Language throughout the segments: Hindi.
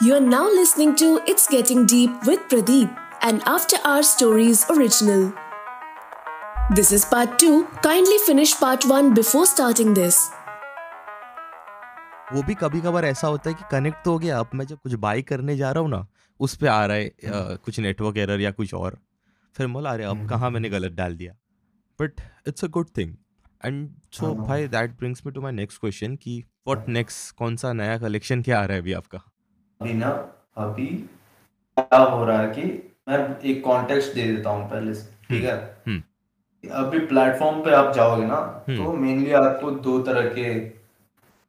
You're now listening to It's Getting Deep with Pradeep, an After Our Stories original. This is part 2. Kindly finish part 1 before starting this. वो भी कभी कभार ऐसा होता है कि कनेक्ट तो हो गया अब मैं जब कुछ बाई करने जा रहा हूँ ना उस पे आ रहा है अ, कुछ नेटवर्क एरर या कुछ और फिर बोला अरे अब कहाँ मैंने गलत डाल दिया but it's a good thing and so हाँ। भाई that brings me to my next question कि व्हाट नेक्स्ट कौन सा नया कलेक्शन क्या आ रहा है अभी आपका अभी ना अभी क्या हो रहा है कि मैं एक कॉन्टेक्स्ट दे देता हूँ पहले से ठीक है हम्म। अभी प्लेटफॉर्म पे आप जाओगे ना हम्म। तो मेनली आपको दो तरह के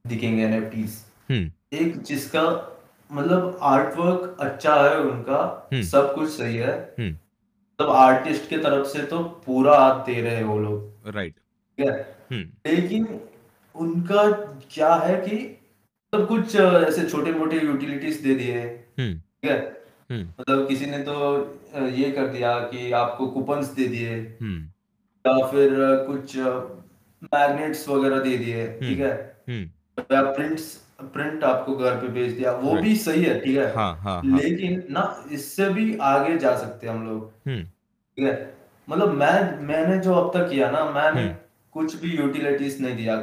दिखेंगे हम्म एक जिसका मतलब आर्ट वर्क अच्छा है उनका हम्म। सब कुछ सही है हम्म। मतलब आर्टिस्ट के तरफ़ से तो पूरा हाथ दे रहे हैं वो लोग राइट ठीक है हम्म लेकिन उनका क्या है कि सब कुछ ऐसे छोटे मोटे यूटिलिटीज दे दिए हम्म। ठीक है? हम्म। मतलब किसी ने तो ये कर दिया कि आपको कूपन्स दे दिए। हम्म। या फिर कुछ मैग्नेट्स वगैरह दे दिए। ठीक है? या प्रिंट्स प्रिंट आपको घर पे भेज दिया। वो भी सही है ठीक है? हाँ हाँ हाँ। लेकिन ना इससे भी आगे जा सकते हैं हम लोग। ठीक है? मतलब मैं मैंने जो अब तक किया ना मैंने। कुछ भी यूटिलिटीज नहीं दिया।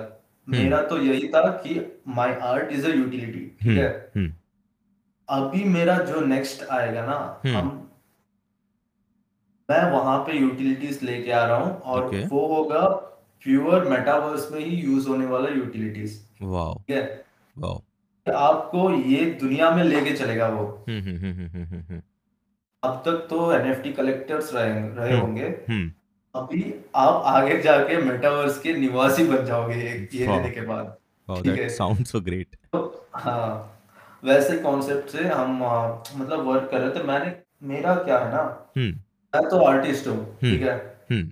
मेरा तो यही था कि my art is a utility ठीक हम्म। है? हम्म। अभी मेरा जो नेक्स्ट आएगा ना हम्म। हम मैं वहाँ पे यूटिलिटीज लेके आ रहा हूँ और Okay. वो होगा प्योर मेटावर्स में ही यूज़ होने वाला यूटिलिटीज वाओ ठीक है? वाओ आपको ये दुनिया में लेके चलेगा वो। हम्म हम्म हम्म हम्म हम्म हम्म। अब तक तो एनएफटी कलेक्टर्स रहे रहे हम्म। होंगे। हम्म। अभी आप आगे जाके मेटावर्स के निवासी बन जाओगे ये। लेने के बाद। ठीक है। साउंड्स सो ग्रेट तो हाँ वैसे कॉन्सेप्ट से हम आ, मतलब वर्क कर रहे थे मैंने मेरा क्या है ना हम्म। मैं तो आर्टिस्ट हूँ ठीक है? हम्म।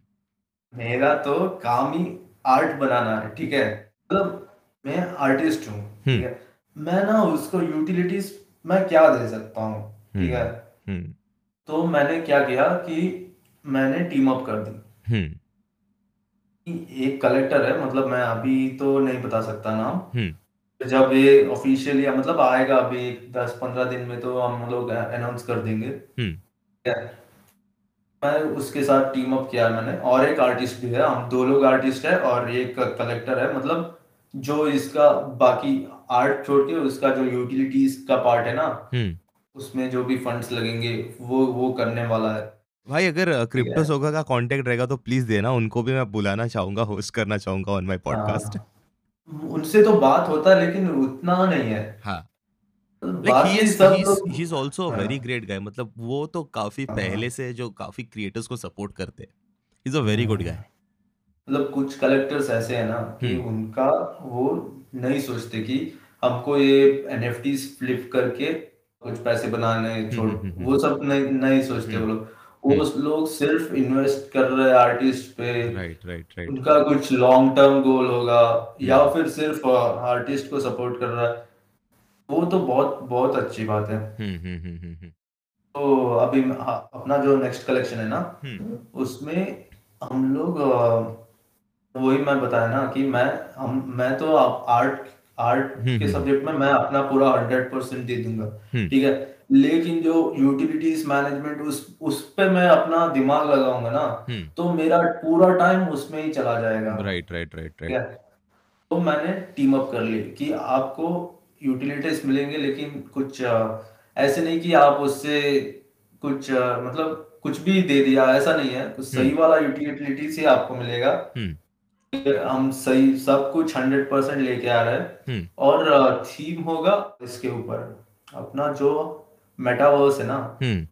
मेरा तो काम ही आर्ट बनाना है ठीक है? मतलब मैं आर्टिस्ट हूँ ठीक है? मैं ना उसको यूटिलिटीज मैं क्या दे सकता हूँ ठीक है? हम्म। तो मैंने क्या किया कि मैंने टीम अप कर दी। हम्म। एक कलेक्टर है मतलब मैं अभी तो नहीं बता सकता नाम। हम्म। जब ये ऑफिशियली मतलब आएगा अभी दस पंद्रह दिन में तो हम लोग अनाउंस कर देंगे। हम्म। ठीक है। मैं उसके साथ टीम अप किया है मैंने और एक आर्टिस्ट भी है। हम दो लोग आर्टिस्ट है और एक कलेक्टर है। मतलब जो इसका बाकी आर्ट छोड़ के उसका जो यूटिलिटीज का पार्ट है ना हम्म। उसमें जो भी फंड्स लगेंगे वो वो करने वाला है। भाई अगर क्रिप्टो। सोगा का कांटेक्ट रहेगा तो प्लीज़ देना उनको भी मैं बुलाना चाहूँगा होस्ट करना चाहूँगा ऑन माय पॉडकास्ट उनसे तो बात होता है लेकिन उतना नहीं है। हाँ। Like he is he is also हाँ। वेरी ग्रेट गाय मतलब वो तो काफ़ी हाँ। पहले से जो काफ़ी क्रिएटर्स को सपोर्ट करते हैं। Is a very good guy मतलब कुछ कलेक्टर्स ऐसे हैं ना कि हम्म। उनका वो नहीं सोचते कि हमको ये एनएफटीज फ्लिप करके कुछ पैसे बनाने छोड़ हम्म, हम्म, वो सब नहीं नहीं सोचते वो लोग। वो लोग सिर्फ़ इन्वेस्ट कर रहे हैं आर्टिस्ट पे। राइट राइट राइट उनका कुछ लॉन्ग टर्म गोल होगा या हम्म। फिर सिर्फ़ आर्टिस्ट को सपोर्ट कर रहा है। वो तो बहुत बहुत अच्छी बात है। हम्म हम्म हम्म हम्म हम्म तो अभी अपना जो नेक्स्ट कलेक्शन है ना हम्म उसमें हम लोग वही मैं बताया ना कि मैं हम मैं तो आर्ट आर्ट हम्म, के हम्म। सब्जेक्ट में मैं अपना पूरा हंड्रेड परसेंट दे दूँगा। हम्म। ठीक है? लेकिन जो यूटिलिटीज मैनेजमेंट उस उस पे मैं अपना दिमाग लगाऊँगा ना हम्म। तो मेरा पूरा टाइम उसमें ही चला जाएगा। राइट राइट राइट राइट तो मैंने टीम अप कर ली कि आपको यूटिलिटीज मिलेंगे लेकिन कुछ ऐसे नहीं कि आप उससे कुछ मतलब कुछ भी दे दिया ऐसा नहीं है। कुछ सही वाला यूटिलिटी से आपको मिलेगा। हम्म। हम सही सब कुछ हंड्रेड परसेंट लेके आ रहे हैं। हम्म। और थीम होगा इसके ऊपर। अपना जो मेटावर्स है ना? हम्म।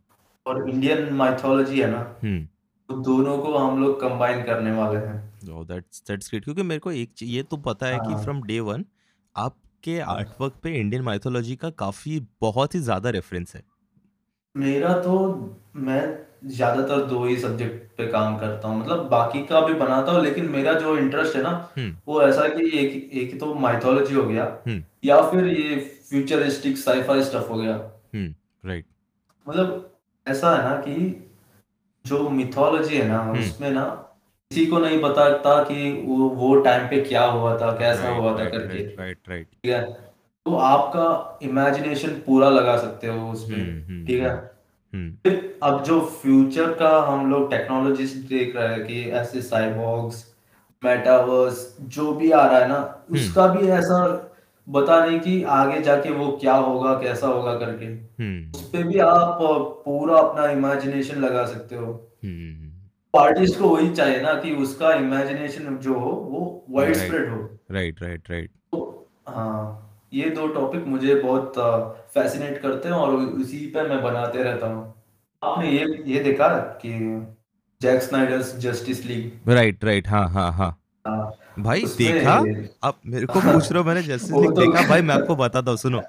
और इंडियन माइथोलॉजी है ना? हम्म। तो दोनों को हम लोग कंबाइन करने वाले हैं। ओह दैट्स दैट्स ग्रेट क्योंकि मेरे को एक ये तो पता है कि। फ्रॉम डे वन आपके आर्टवर्क पे इंडियन माइथोलॉजी का काफ़ी बहुत ही ज़्यादा रेफरेंस है। मेरा तो मैं ज़्यादातर दो ही सब्जेक्ट पे काम करता हूँ। मतलब बाकी का भी बनाता हूँ लेकिन मेरा जो इंटरेस्ट है ना हम्म। वो ऐसा कि एक एक तो माइथोलॉजी हो गया या फिर ये फ्यूचरिस्टिक साईफाई स्टफ़ हो गया। राइट मतलब ऐसा है ना कि जो मिथोलॉजी है ना हम्म। उसमें ना किसी को नहीं बताता कि वो वो टाइम पे क्या हुआ था कैसा हुआ था राइट करके। राइट राइट राइट ठीक है? तो आपका इमेजिनेशन पूरा लगा सकते हो उस पे। हम्म हम्म ठीक है? हम्म हम्म फिर अब जो फ्यूचर का हम लोग टेक्नोलॉजी देख रहे हैं कि ऐसे साइबॉर्ग्स मेटावर्स जो भी आ रहा है ना हम्म उसका भी ऐसा बता नहीं कि आगे जाके वो क्या होगा कैसा होगा करके। हम्म। उस पे भी आप पूरा अपना इमेजिनेशन लगा सकते हो। हम्म आर्टिस्ट को वही चाहिए ना कि उसका इमेजिनेशन जो हो वो वाइड स्प्रेड हो। राइट राइट राइट तो हाँ ये दो टॉपिक मुझे बहुत फैसिनेट करते हैं और उसी पे मैं बनाते रहता हूँ। आपने ये ये देखा कि Zack Snyder's Justice League right right हाँ हाँ। हाँ। भाई देखा? आप मेरे को पूछ रहे हो मैंने जस्टिस लीग तो देखा? भाई मैं आपको बताता हूँ सुनो।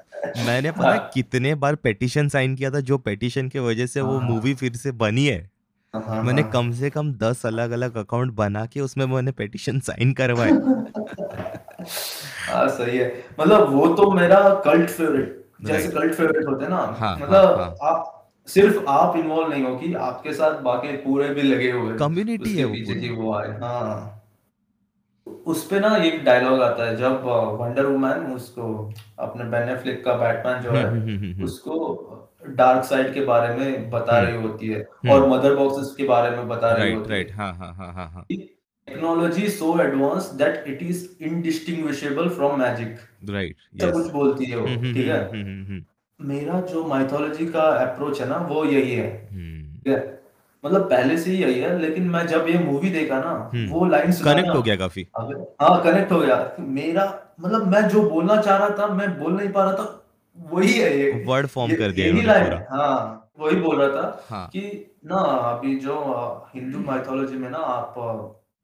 मैंने पता है हाँ। कितने बार पेटिशन साइन किया था जो पेटिशन की वजह से वो हाँ। मूवी फिर से बनी है। हाँ मैंने हाँ। कम से कम दस अलग अलग अकाउंट बना के उसमें मैंने पेटिशन साइन करवाए। हाँ सही है। मतलब वो तो मेरा कल्ट फेवरेट जैसे कल्ट फेवरेट होते हैं ना हाँ हाँ मतलब हाँ। हाँ. आप सिर्फ़ आप इन्वॉल्व नहीं हो कि आपके साथ बाकी पूरे भी लगे हुए कम्युनिटी है वो वो आए। हाँ। उस पे ना एक डायलॉग आता है जब वंडर वुमन उसको अपने बेन एफ्लेक का बैटमैन जो है हम्म हम्म हम्म उसको डार्क साइड के बारे में बता रही होती है और मदर बॉक्सेस के बारे में बता रही होती राइट है हाँ हाँ हाँ हाँ। Technology so advance that it is indistinguishable from magic right yes कुछ बोलती है वो ठीक है? मेरा जो माइथोलॉजी का अप्रोच है ना वो यही है। ठीक है? मतलब पहले से ही आई है लेकिन मैं जब ये मूवी देखा ना हम्म। वो लाइन सुना कनेक्ट हो गया काफ़ी। हाँ कनेक्ट हो गया। मेरा मतलब मैं जो बोलना चाह रहा था मैं बोल नहीं पा रहा था वही है ये। वर्ड फॉर्म कर दिया यही लाइन हाँ। वही बोल रहा था हाँ। कि ना अभी जो हिंदू माइथोलॉजी में ना आप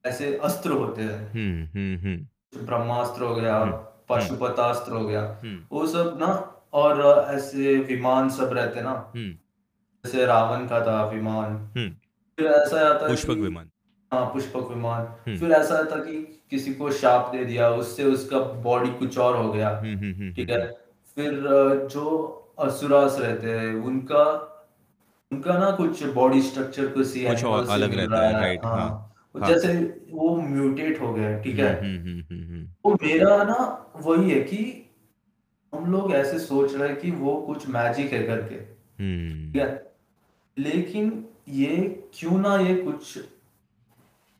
ऐसे अस्त्र होते हैं। हम्म हम्म हम्म। ब्रह्मास्त्र हो गया हम्म हम्म। पशुपतास्त्र हो गया हम्म। वो सब ना और ऐसे विमान सब रहते ना हम्म। जैसे रावण का था विमान। हम्म। फिर ऐसा आता है पुष्पक कि विमान। हाँ पुष्पक विमान। हम्म। फिर ऐसा आता कि किसी को शाप दे दिया उससे उसका बॉडी कुछ और हो गया। हम्म हम्म हम्म ठीक हम्म। है? फिर अ, जो असुरास रहते हैं उनका उनका ना कुछ बॉडी स्ट्रक्चर किसी कुछ और एनिमल से अलग मिल रहता रहा है है। राइट हाँ। हाँ वो हाँ। जैसे वो म्यूटेट हो गया ठीक है? हम्म हम्म हम्म हम्म हम्म। तो मेरा ना वही है कि हम लोग ऐसे सोच रहे हैं कि वो कुछ मैजिक है करके। ठीक हम्म है? लेकिन ये क्यों ना ये कुछ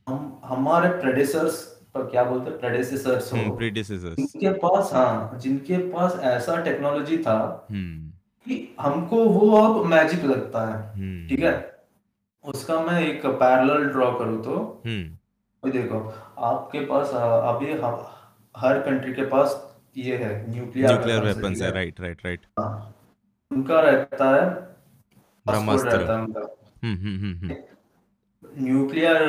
हम हमारे प्रेडेसर्स पर क्या बोलते हैं? प्रेडेसेसर्स हम्म जिनके पास हाँ जिनके पास ऐसा टेक्नोलॉजी था हम्म। कि हमको वो अब मैजिक लगता है। ठीक हम्म है? उसका मैं एक पैरेलल ड्रॉ करूँ तो। देखो आपके पास अभी ह- हर कंट्री के पास ये है न्यूक्लियर न्यूक्लियर वेपन्स है ठीक राइट राइट राइट उनका रहता है ब्रह्मास्त्र हम्म हम्म हम्म हम्म। न्यूक्लियर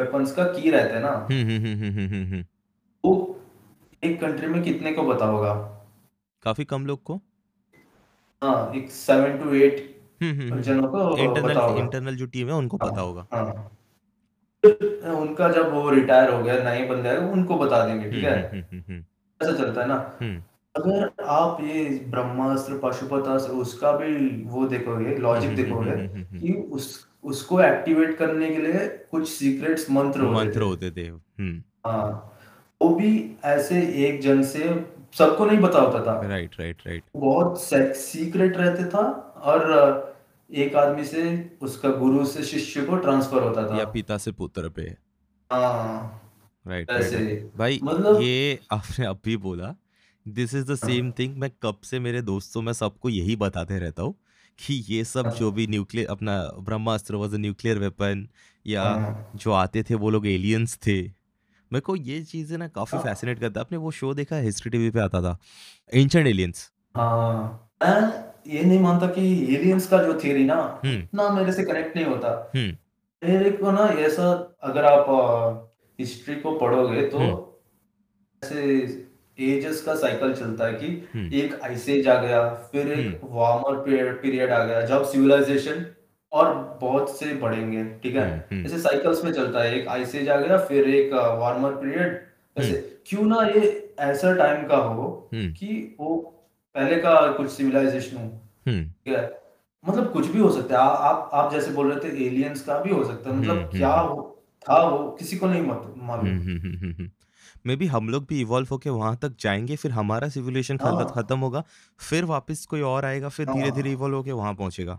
वेपन्स का की रहता है ना। हम्म हम्म हम्म हम्म वो एक कंट्री में कितने को पता होगा? काफ़ी कम लोग को? हाँ एक seven two eight hmm hmm hmm. जनों को इंटरनल इंटरनल जो टीम है उनको हाँ पता होगा। हाँ। उनका जब वो रिटायर हो गया नए बंदे आए उनको बता देंगे ठीक है? ऐसा चलता है ना। अगर आप ये ब्रह्मास्त्र पशुपतास्त्र उसका भी वो देखोगे लॉजिक हम्म हम्म देखोगे हम्म कि उस उसको एक्टिवेट करने के लिए कुछ सीक्रेट्स मंत्र होते मंत्र थे। होते थे हम्म। हाँ वो भी ऐसे एक जन से सबको नहीं पता होता था। राइट राइट राइट बहुत सीक्रेट रहते था और एक आदमी से उसका गुरु से शिष्य को ट्रांसफ़र होता था। या पिता से पुत्र पे। हाँ। राइट राइट ऐसे। भाई मतलब ये आपने अभी बोला this is the same thing मैं कब से मेरे दोस्तों में सबको यही बताते रहता हूँ कि ये सब जो भी न्यूक्लियर अपना Brahmastra was a nuclear weapon या हाँ। जो आते थे वो लोग एलियंस थे। मेरे को ये चीज़ें ना काफ़ी हाँ। फैसिनेट करता आपने वो शो देखा हिस्ट्री टीवी पे आता था एंशंट एलियंस हाँ। ये नहीं मानता कि एलियंस का जो थियरी ना हम्म। इतना मेरे से कनेक्ट नहीं होता। हम्म। मेरे को ना ऐसा अगर आप हिस्ट्री को पढ़ोगे तो हम्म। ऐसे एजेस का साइकिल चलता है कि हम्म। एक आइस एज आ गया फिर एक हम्म। वार्मर पीरियड आ गया जब सिविलाइजेशन और बहुत से बढ़ेंगे ठीक है? हम्म हम्म। ऐसे साइकिल्स में चलता है एक आइस एज आ गया फिर एक वार्मर पीरियड ऐसे। हम्म। क्यों ना ये ऐसा टाइम का हो हम्म। कि वो पहले का कुछ सिविलाइजेशन हो हम्म। ठीक है? मतलब कुछ भी हो सकता है आ, आप आप जैसे बोल रहे थे एलियंस का भी हो सकता है हम्म मतलब हम्म क्या हम्म हो था वो किसी को नहीं हम्म मालूम मे बी हम लोग भी इवॉल्व होके वहाँ तक जाएँगे फिर हमारा सिविलाइजेशन हाँ। खत्म होगा फिर वापस कोई और आएगा फिर धीरे धीरे इवॉल्व होके वहाँ पहुंचेगा।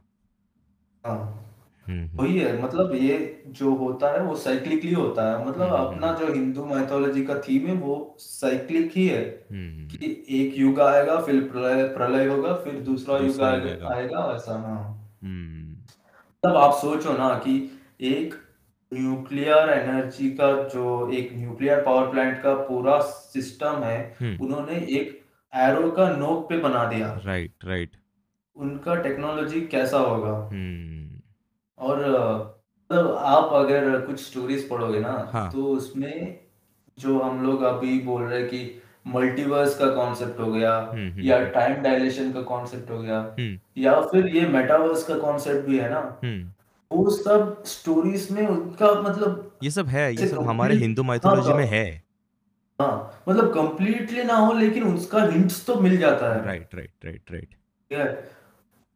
हाँ। हम्म हम्म। वही है मतलब ये जो होता है वो साइक्लिकली होता है मतलब हम्म अपना जो हिंदू माइथोलॉजी का थीम है वो साइक्लिक ही है। कि एक युग आएगा फिर प्रलय प्रलय होगा फिर दूसरा युग आएगा आएगा। वैसा हाँ। मतलब आप सोचो ना कि एक न्यूक्लियर एनर्जी का जो एक न्यूक्लियर पावर प्लांट का पूरा सिस्टम है हम्म। उन्होंने एक एरो का नोक पे बना दिया। राइट राइट उनका टेक्नोलॉजी कैसा होगा? हम्म। और मतलब आप अगर कुछ स्टोरीज पढ़ोगे ना हाँ। तो उसमें जो हम लोग अभी बोल रहे हैं कि मल्टीवर्स का कॉन्सेप्ट हो गया हम्म या टाइम डायलेशन का कॉन्सेप्ट हो गया या फिर ये मेटावर्स का कॉन्सेप्ट भी है ना वो सब स्टोरीज में उनका मतलब ये सब है ये सब हमारे हिंदू हाँ माइथोलॉजी में है। हाँ मतलब कंप्लीटली ना हो लेकिन उसका हिंट्स तो मिल जाता है। राइट राइट राइट राइट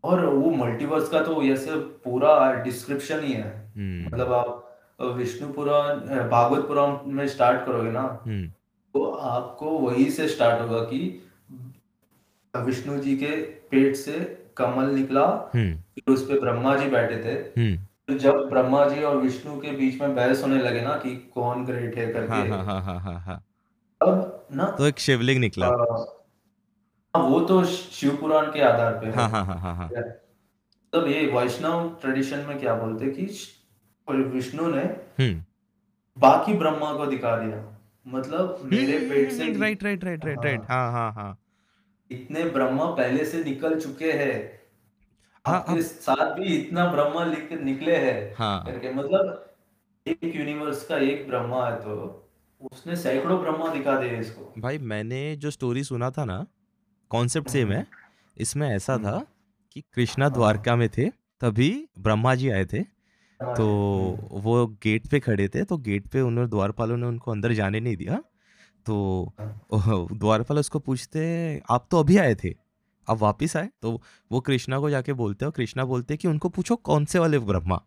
और वो मल्टीवर्स का तो ऐसे पूरा डिस्क्रिप्शन ही है। हम्म। मतलब आप विष्णु पुराण भागवत पुराण में स्टार्ट करोगे ना हम्म। तो आपको वही से स्टार्ट होगा कि विष्णु जी के पेट से कमल निकला हम्म। फिर उस पे ब्रह्मा जी बैठे थे। जब ब्रह्मा जी और विष्णु के बीच में बहस होने लगे ना कि कौन ग्रेट है हाँ करके हाँ हाँ हाँ हाँ हाँ तब ना तो एक शिवलिंग निकला। अ, हाँ, वो तो शिव पुराण के आधार पे है। हाँ हाँ हाँ हाँ हाँ। तब ये वैष्णव ट्रेडिशन में क्या बोलते हैं कि श- विष्णु ने हम्म। बाकी ब्रह्मा को दिखा दिया। मतलब मेरे पेट से हम्म right right right right right हाँ हाँ। हाँ हाँ। इतने ब्रह्मा पहले से निकल चुके हैं। हाँ आपके अब साथ भी इतना ब्रह्मा लिख- निकले हैं। हाँ। करके मतलब एक यूनिवर्स का एक ब्रह्मा है तो उसने सैकड़ों ब्रह्मा दिखा दिए इसको। भाई मैंने जो स्टोरी सुना था ना कॉन्सेप्ट सेम है। इसमें ऐसा था हम्म, कि कृष्णा हाँ। द्वारका में थे तभी ब्रह्मा जी आए थे। तो हम्म, वो गेट पे खड़े थे तो गेट पे उन्होंने द्वारपालों ने उनको अंदर जाने नहीं दिया। तो हाँ, द्वारपाल उसको पूछते आप तो अभी आए थे? आप वापिस आए तो वो कृष्णा को जाके बोलते और कृष्णा बोलते हैं कि उनको पूछो कौन से वाले ब्रह्मा।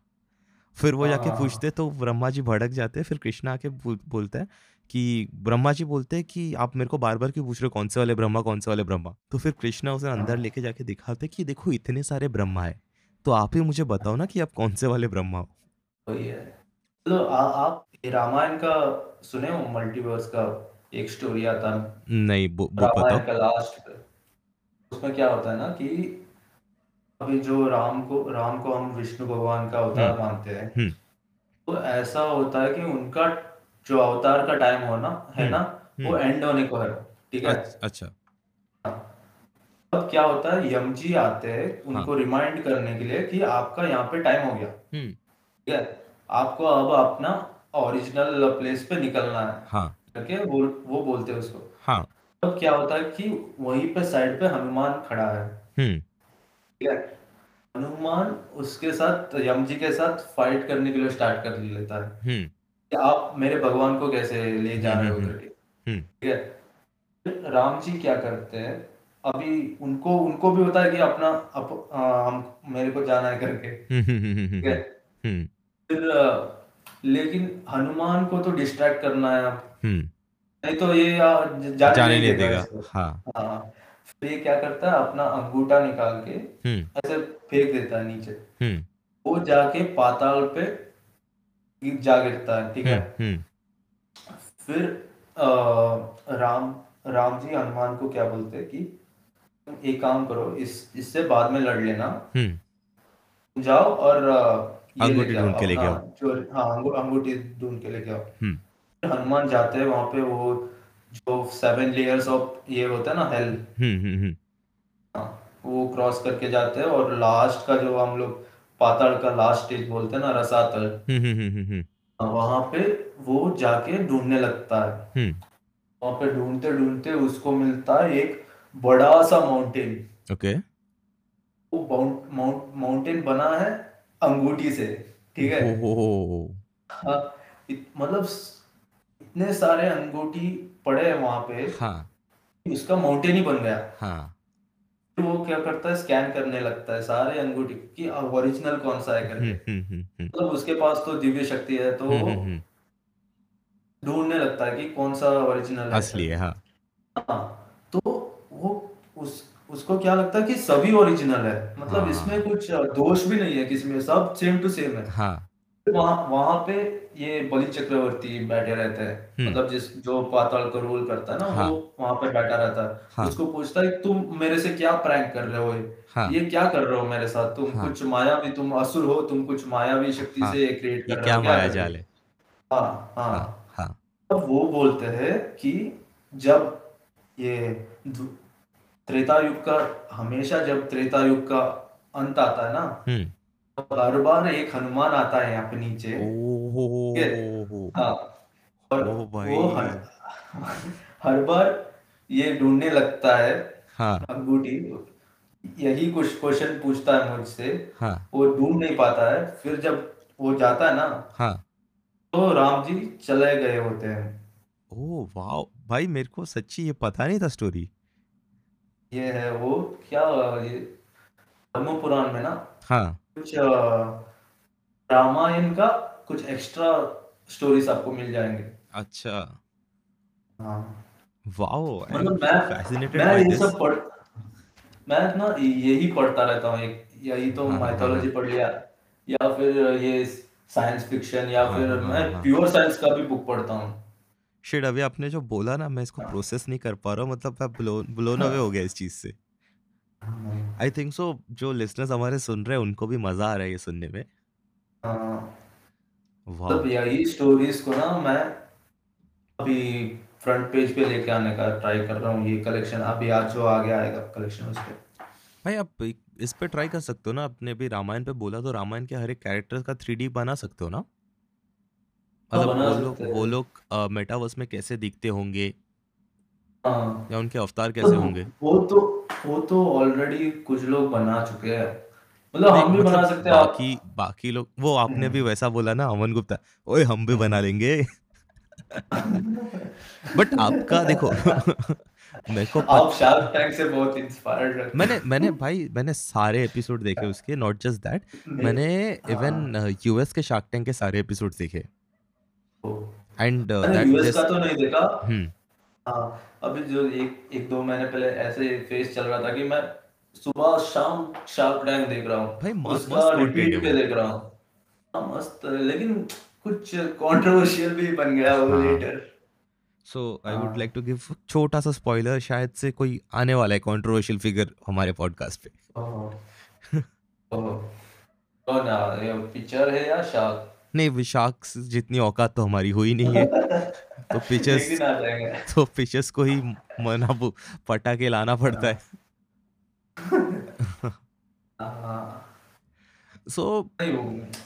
फिर वो हाँ जाके हाँ। पूछते तो ब्रह्मा जी भड़क जाते हैं फिर कृष्णा आके बोल, बोलता है कि ब्रह्मा जी बोलते हैं कि आप मेरे को बार बार क्यों पूछ रहे हो कौन से वाले ब्रह्मा कौन से वाले ब्रह्मा? तो फिर कृष्णा उसे अंदर हाँ लेके जाके दिखाते कि देखो इतने सारे ब्रह्मा है। तो आप ही मुझे बताओ ना कि आप कौन से वाले ब्रह्मा हो। वही है। आ, आप रामायण का सुने हो? मल्टीवर्स का एक स्टोरी आता है। नहीं वो बताओ रामायण का लास्ट उसमें क्या होता है ना कि अभी जो राम को राम को हम विष्णु भगवान का अवतार हम्म। मानते हैं हम्म। तो ऐसा होता है कि उनका जो अवतार का टाइम हो ना है ना वो हम्म एंड होने को है ठीक है? अच्छा अच्छा। तब क्या होता है यम जी आते हैं हाँ। उनको रिमाइंड करने के लिए कि आपका यहाँ पे टाइम हो गया। हम्म। ठीक है? आपको अब अपना ओरिजिनल प्लेस पे निकलना है। हाँ। करके वो वो बोलते हैं उसको। हाँ। तब क्या होता है कि वहीं पे साइड पे हनुमान खड़ा है। हम्म। ठीक है? हनुमान उसके साथ यम जी के साथ फाइट करने के लिए स्टार्ट कर लेता है। हम्म। कि आप मेरे भगवान को कैसे ले जा रहे हो हम्म करके। हम्म। ठीक है? फिर राम जी क्या करते हैं? अभी उनको उनको भी होता है कि अपना अप, आ, हम मेरे को जाना है करके। हम्म हम्म हम्म ठीक है? हम्म। फिर आ, लेकिन हनुमान को तो डिस्ट्रैक्ट करना है हम्म। नहीं तो ये जाने जाने नहीं देगा हाँ। हाँ। फिर ये क्या करता है अपना अंगूठा निकाल के हम्म। ऐसे फेंक देता है नीचे। हम्म। वो जाके पाताल पे जा गिरता है ठीक है? हम्म फिर आ, राम राम जी हनुमान को क्या बोलते हैं कि एक काम करो इस इससे बाद में लड़ लेना। जाओ और ये अंगूठी ढूंढ के लेके आओ। हाँ अंगूठी ढूंढ के लेके आओ। हनुमान जाते हैं वहाँ पे वो जो सेवन लेयर्स ऑफ़ ये होता है ना हेल हम्म हम्म हम्म। हाँ वो क्रॉस करके जाते हैं और लास्ट का जो हम लोग पाताल का लास्ट स्टेज बोलते हैं ना रसातल। हम्म हम्म हम्म हम्म वहाँ पे वो जाके ढूँढने लगता है। वहाँ पे ढूंढते ढूंढते उसको मिलता है एक बड़ा सा माउंटेन ओके। वो माउंटेन बना है अंगूठी से ठीक है? हाँ मतलब इतने सारे अंगूठी पड़े हैं वहाँ पे हाँ। उसका माउंटेन ही बन गया। हाँ। फिर वो क्या करता है? स्कैन करने लगता है सारे अंगूठी कि ओरिजिनल कौन सा है करके। हम्म हम्म हम्म मतलब उसके पास तो दिव्य शक्ति है तो ढूँढने लगता है कि कौन सा ओरिजिनल है। असली है हाँ। हाँ तो वो उस उसको क्या लगता है कि सभी ओरिजिनल है। मतलब हाँ। इसमें कुछ दोष भी नहीं है किसी में सब सेम टू सेम है। हाँ। वहाँ वहाँ पे ये बलि चक्रवर्ती बैठे रहते हैं। हम्म। मतलब जिस जो पाताल को रूल करता है ना हाँ। वो वहाँ पे बैठा रहता है। हाँ। उसको पूछता है तुम मेरे से क्या प्रैंक कर रहे हो ये? हाँ। ये क्या कर रहे हो मेरे साथ? तुम हाँ। कुछ मायावी तुम असुर हो तुम कुछ मायावी शक्ति हाँ। से क्रिएट ये कर रहे क्या हो क्या माया कर रहे जाल हो? हाँ? हाँ हाँ। हाँ तब वो बोलते हैं कि जब ये धु- त्रेता युग का हमेशा जब त्रेता युग का अंत आता है ना हम्म। तो हर बार एक हनुमान आता है यहाँ पे नीचे। ठीक है? ओहो। हाँ। और ओ वो भाई हर हर बार ये ढूँढने लगता है। हाँ। अंगूठी। यही कुछ क्वेश्चन पूछता है मुझसे। हाँ। वो ढूंढ नहीं पाता है। फिर जब वो जाता है ना हाँ। तो राम जी चले गए होते हैं। ओ वाह भाई मेरे को सच्ची ये पता नहीं था स्टोरी ये है वो क्या ये? धर्म पुराण में ना हाँ। कुछ रामायण का कुछ एक्स्ट्रा स्टोरीज आपको मिल जाएँगे। अच्छा। हाँ। वाओ मतलब मैं फैसिनेटेड मैं ये सब पढ़ मैं ना यही पढ़ता रहता हूँ एक यही तो हाँ हाँ हाँ। माइथोलॉजी पढ़ लिया या फिर ये साइंस फिक्शन या हाँ फिर हाँ मैं हाँ। प्योर साइंस का भी बुक पढ़ता हूँ। शिट अभी आपने जो बोला ना मैं इसको हाँ। प्रोसेस नहीं कर पा रहा हूँ मतलब मैं ब्लोन अवे हो गया इस चीज़ से। हाँ आई थिंक सो जो लिसनर्स हमारे सुन रहे हैं उनको भी मज़ा आ रहा है ये सुनने में। हाँ। वाओ मतलब यही स्टोरीज को ना मैं अभी फ्रंट पेज पे लेके आने का ट्राई कर रहा हूँ ये कलेक्शन अभी आज जो आगे आएगा कलेक्शन उस पे। भाई आप इस पे ट्राई कर सकते हो ना आपने अभी रामायण पे बोला तो रामायण के हर एक कैरेक्टर का थ्री बना सकते हो ना? हाँ मतलब बना वो लोग सकते वो हैं लोग मेटावर्स में कैसे दिखते होंगे? हाँ। या उनके अवतार तो कैसे होंगे? वो तो वो तो ऑलरेडी कुछ लोग बना चुके हैं। मतलब नहीं हम भी बना मतलब सकते हैं। आप बाकी बाकी लोग वो आपने भी। वैसा बोला ना अमन गुप्ता ओए हम भी बना लेंगे। बट आपका देखो मेरे को आप शार्क टैंक से बहुत इंस्पायर्ड रहते मैंने मैंने भाई मैंने सारे एपिसोड देखे उसके नॉट जस्ट दैट मैंने हाँ। इवन यूएस के शार्क टैंक के सारे एपिसोड देखे। एंड दैट यूएस का तो नहीं देखा। हम्म। हाँ अभी जो एक एक दो महीने पहले ऐसे फेस चल रहा था कि मैं सुबह शाम शार्क टैंक देख रहा हूँ। भाई मस्त उसका मस्त रिपीट पे देख रहा हूँ। हाँ मस्त लेकिन कुछ कंट्रोवर्शियल भी बन गया वो हाँ। Later so I would like to give छोटा सा स्पॉइलर शायद से कोई आने वाला है कंट्रोवर्शियल फिगर हमारे पॉडकास्ट पे। ओह। ओह। कौन है? ये पिक्चर है या शार्क नहीं विशाख जितनी औकात तो हमारी हुई नहीं है। तो पिचेस जाएँगे। तो पिचेस को ही मना वो पटा के लाना पड़ता है। सो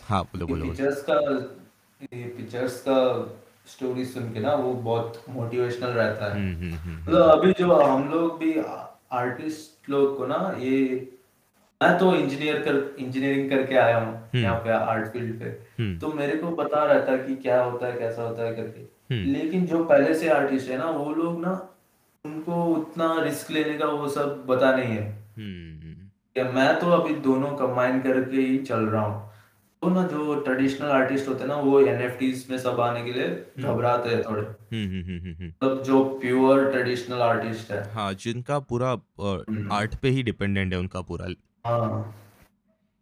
हाँ। बोलो बोलो पिक्चर्स का ये पिक्चर्स का स्टोरी सुन के ना वो बहुत मोटिवेशनल रहता है। हम्म हम्म हम्म मतलब अभी जो हम लोग भी आर्टिस्ट लोग को ना ये मैं तो इंजीनियर कर इंजीनियरिंग करके आया हूँ हम्म। यहाँ पे आर्ट फ़ील्ड पे। हम्म। तो मेरे को पता रहता है कि क्या होता है कैसा होता है करके। हम्म। लेकिन जो पहले से आर्टिस्ट है ना वो लोग ना उनको उतना रिस्क लेने का वो सब पता नहीं है। या मैं तो अभी दोनों कंबाइन करके ही चल रहा हूँ। तो ना जो ट्रेडिशनल आर्टिस्ट होते हैं ना वो एनएफटीज में सब आने के लिए घबराते हैं थोड़े। मतलब जो प्योर ट्रेडिशनल आर्टिस्ट है। हाँ जिनका पूरा आर्ट पे ही डिपेंडेंट है उनका पूरा हाँ।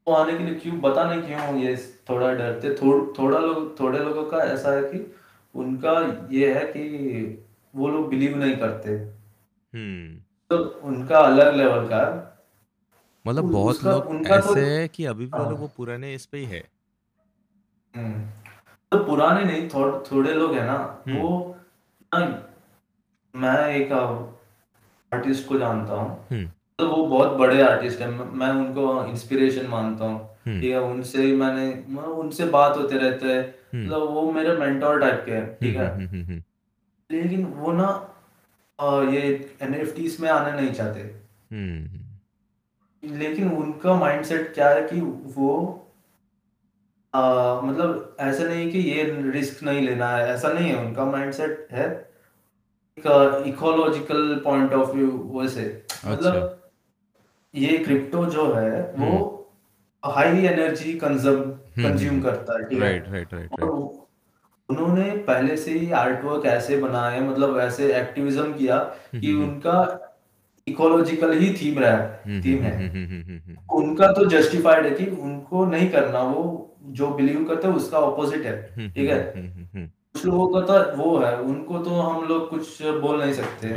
वो आने के लिए क्यों पता नहीं क्यों ये थोड़ा डरते थोड़ थोड़ा लोग थोड़े लोगों का ऐसा है कि उनका ये है कि वो लोग बिलीव नहीं करते। हम्म। तो उनका अलग लेवल का है। मतलब बहुत उसका लोग उनका तो ऐसे है कि अभी भी हाँ लोग वो पुराने इस पे ही है। हम्म। तो पुराने नहीं थोड़, थोड़े लोग है ना हम्म। वो ना मैं एक आर्टिस्ट को जानता हूँ। हम्म। तो वो बहुत बड़े आर्टिस्ट है। मैं उनको इंस्पिरेशन मानता हूँ। हम्म। ठीक है उनसे ही मैंने मैं उनसे बात होते रहते हैं। हम्म। मतलब वो मेरे मेंटोर टाइप के हैं ठीक है? हम्म लेकिन वो ना ये एनएफटीज में आना नहीं चाहते। लेकिन उनका माइंडसेट क्या है कि वो अ, मतलब ऐसा नहीं कि ये रिस्क नहीं लेना है ऐसा नहीं है। उनका माइंडसेट है इकोलॉजिकल पॉइंट ऑफ़ व्यू वैसे। अच्छा। मतलब ये क्रिप्टो जो है वो हम्म। High energy consume hmm. Consume hmm करता है राइट राइट राइट उन्होंने पहले से ही आर्ट वर्क ऐसे बनाए मतलब ऐसे एक्टिविज्म किया हम्म, कि हम्म, उनका इकोलॉजिकल ही थीम रहा हम्म, थीम हम्म, है। हम्म, हम्म, हम्म, हम्म, उनका तो जस्टिफाइड है कि उनको नहीं करना वो जो बिलीव करते हैं उसका ऑपोजिट है हम्म, ठीक है? हम्म, हम्म, हम्म, कुछ लोगों का तो वो है उनको तो हम लोग कुछ बोल नहीं सकते।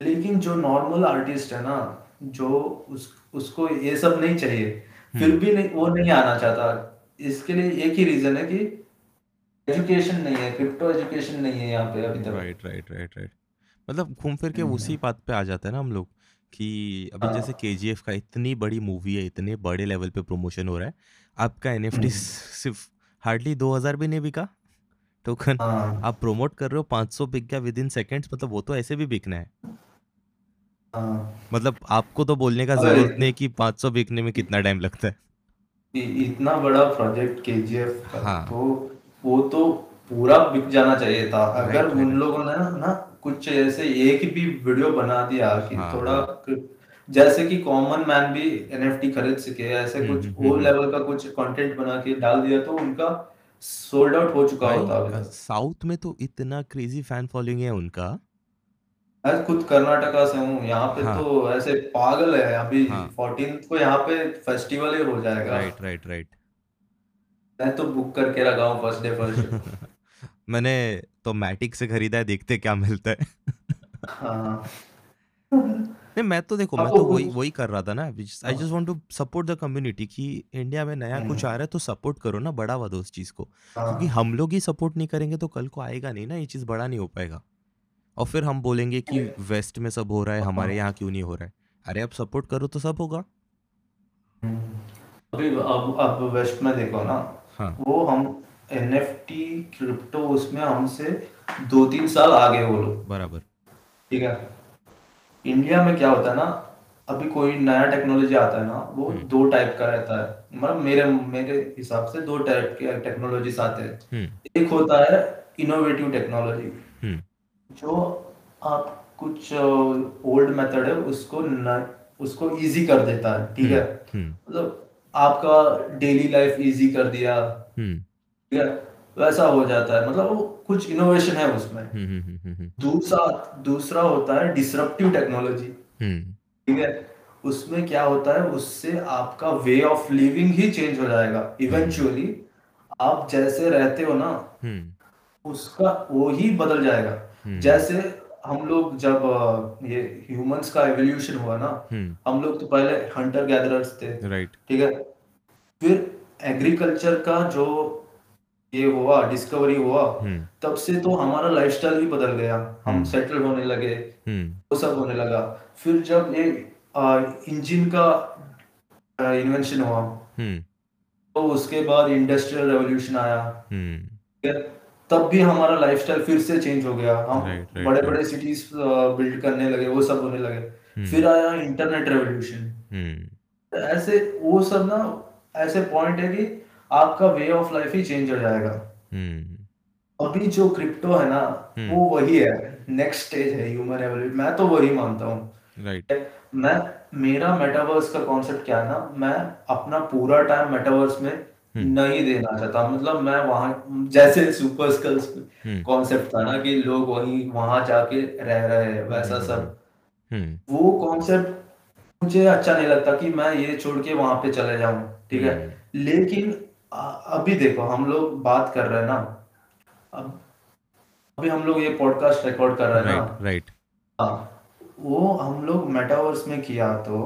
लेकिन जो नॉर्मल आर्टिस्ट है ना जो उस उसको ये सब नहीं चाहिए। फिर हम्म। भी नहीं वो नहीं आना चाहता। इसके लिए एक ही रीजन है कि एजुकेशन नहीं है क्रिप्टो एजुकेशन नहीं है यहाँ पे अभी तक। राइट राइट राइट राइट मतलब घूम फिर के उसी हम्म, बात पे आ जाता है ना हम लोग कि अभी जैसे हाँ। के एफ़ का इतनी बड़ी मूवी है इतने बड़े लेवल पे प्रमोशन हो रहा है। आपका एन हम्म, सिर्फ़ हार्डली दो हज़ार भी नहीं बिका। टोकन हाँ। आप प्रोमोट कर रहे हो पाँच सौ बिक गया विद इन सेकेंड्स मतलब वो तो ऐसे भी बिकना है। हाँ। मतलब आपको तो बोलने का अगर ज़रूरत नहीं कि पाँच सौ बिकने में कितना टाइम लगता है। इ- इतना बड़ा प्रोजेक्ट केजीएफ का हाँ। तो वो तो पूरा बिक जाना चाहिए था। अगर राइट उन राइट लोगों ने ना ना कुछ ऐसे एक भी वीडियो बना दिया कि हाँ। थोड़ा हाँ जैसे कि कॉमन मैन भी एनएफटी खरीद सके ऐसे हम्म कुछ हम्म वो हम्म हम्म। लेवल का कुछ कंटेंट बना के डाल दिया तो उनका सोल्ड आउट हो चुका होता अभी तक। साउथ में तो इतना क्रेजी फ़ैन फॉलोइंग है उनका। मैं खुद कर्नाटका से हूँ यहाँ पे हाँ। तो ऐसे पागल है अभी हाँ। फोर्टीन को यहाँ पे फेस्टिवल ही हो जाएगा। राइट राइट राइट मैं तो बुक करके रखा हूँ फ़र्स्ट डे फ़र्स्ट मैंने तो मैटिक से खरीदा है देखते क्या मिलता है। हाँ। नहीं मैं तो देखो मैं तो वही वही कर रहा था ना I just want to support the community कि इंडिया में नया कुछ आ हम्म, रहा है तो सपोर्ट करो ना बढ़ावा दो उस चीज़ को। क्योंकि हाँ हम लोग ही सपोर्ट नहीं करेंगे तो कल को आएगा नहीं ना ये चीज़ बड़ा नहीं हो पाएगा। और फिर हम बोलेंगे कि वेस्ट में सब हो रहा है हमारे यहाँ क्यों नहीं हो रहा है? अरे अब सपोर्ट करो तो सब होगा। अभी अब अब वेस्ट में देखो ना हाँ। वो हम एनएफटी क्रिप्टो उसमें हमसे दो तीन साल आगे वो लोग। बराबर। ठीक है? इंडिया में क्या होता है ना अभी कोई नया टेक्नोलॉजी आता है ना वो हम्म। दो टाइप का रहता है। मतलब मेरे मेरे हिसाब से दो टाइप के टेक्नोलॉजीज़ आते हैं। हम्म। एक होता है इनोवेटिव टेक्नोलॉजी जो आप कुछ ओल्ड मेथड है उसको न, उसको इजी कर देता है ठीक हम्म है? हम्म मतलब आपका डेली लाइफ इजी कर दिया हम्म। ठीक है? वैसा हो जाता है मतलब वो कुछ इनोवेशन है उसमें। हम्म हम्म हम्म हम्म। दूसरा दूसरा होता है डिसरप्टिव टेक्नोलॉजी हम्म। ठीक है? उसमें क्या होता है उससे आपका वे ऑफ़ लिविंग ही चेंज हो जाएगा हम्म। इवेंचुअली आप जैसे रहते हो ना हम्म। उसका वो ही बदल जाएगा। हम्म जैसे हम लोग जब ये ह्यूमंस का एवोल्यूशन हुआ ना हम्म। हम लोग तो पहले हंटर गैदरर्स थे। राइट ठीक है? फिर एग्रीकल्चर का जो ये हुआ डिस्कवरी हुआ हम्म। तब से तो हमारा लाइफस्टाइल ही बदल गया। हम हम्म। सेटल होने लगे हम्म। वो सब होने लगा। फिर जब ये इंजन का इन्वेंशन हुआ हम्म। तो उसके बाद इंडस्ट्रियल रेवोल्यूशन आया। हम्म। तब भी हमारा लाइफस्टाइल फिर से चेंज हो गया। हम बड़े बड़े सिटीज़ बिल्ड करने लगे वो सब होने लगे। हम्म फिर आया इंटरनेट रेवोल्यूशन हम्म ऐसे वो सब ना ऐसे पॉइंट है कि आपका वे ऑफ़ लाइफ ही चेंज हो जाएगा। हम्म अभी जो क्रिप्टो है ना वो वही है नेक्स्ट स्टेज है ह्यूमन एवोल्यूशन मैं तो वही मानता हूँ। राइट मैं मेरा मेटावर्स का कॉन्सेप्ट क्या है ना मैं अपना पूरा टाइम मेटावर्स में हम्म। नहीं देना चाहता। मतलब मैं वहाँ जैसे सुपर स्कल्स कॉन्सेप्ट था ना कि लोग वहीं वहाँ जाके रह रहे हैं वैसा हम्म। सब। हम्म। वो कॉन्सेप्ट मुझे अच्छा नहीं लगता कि मैं ये छोड़ के वहाँ पे चले जाऊँ ठीक है? लेकिन अभी देखो हम लोग बात कर रहे हैं ना। अब अभी हम लोग ये पॉडकास्ट रिकॉर्ड कर रहे हैं राइट ना राइट हाँ वो हम लोग मेटावर्स में किया तो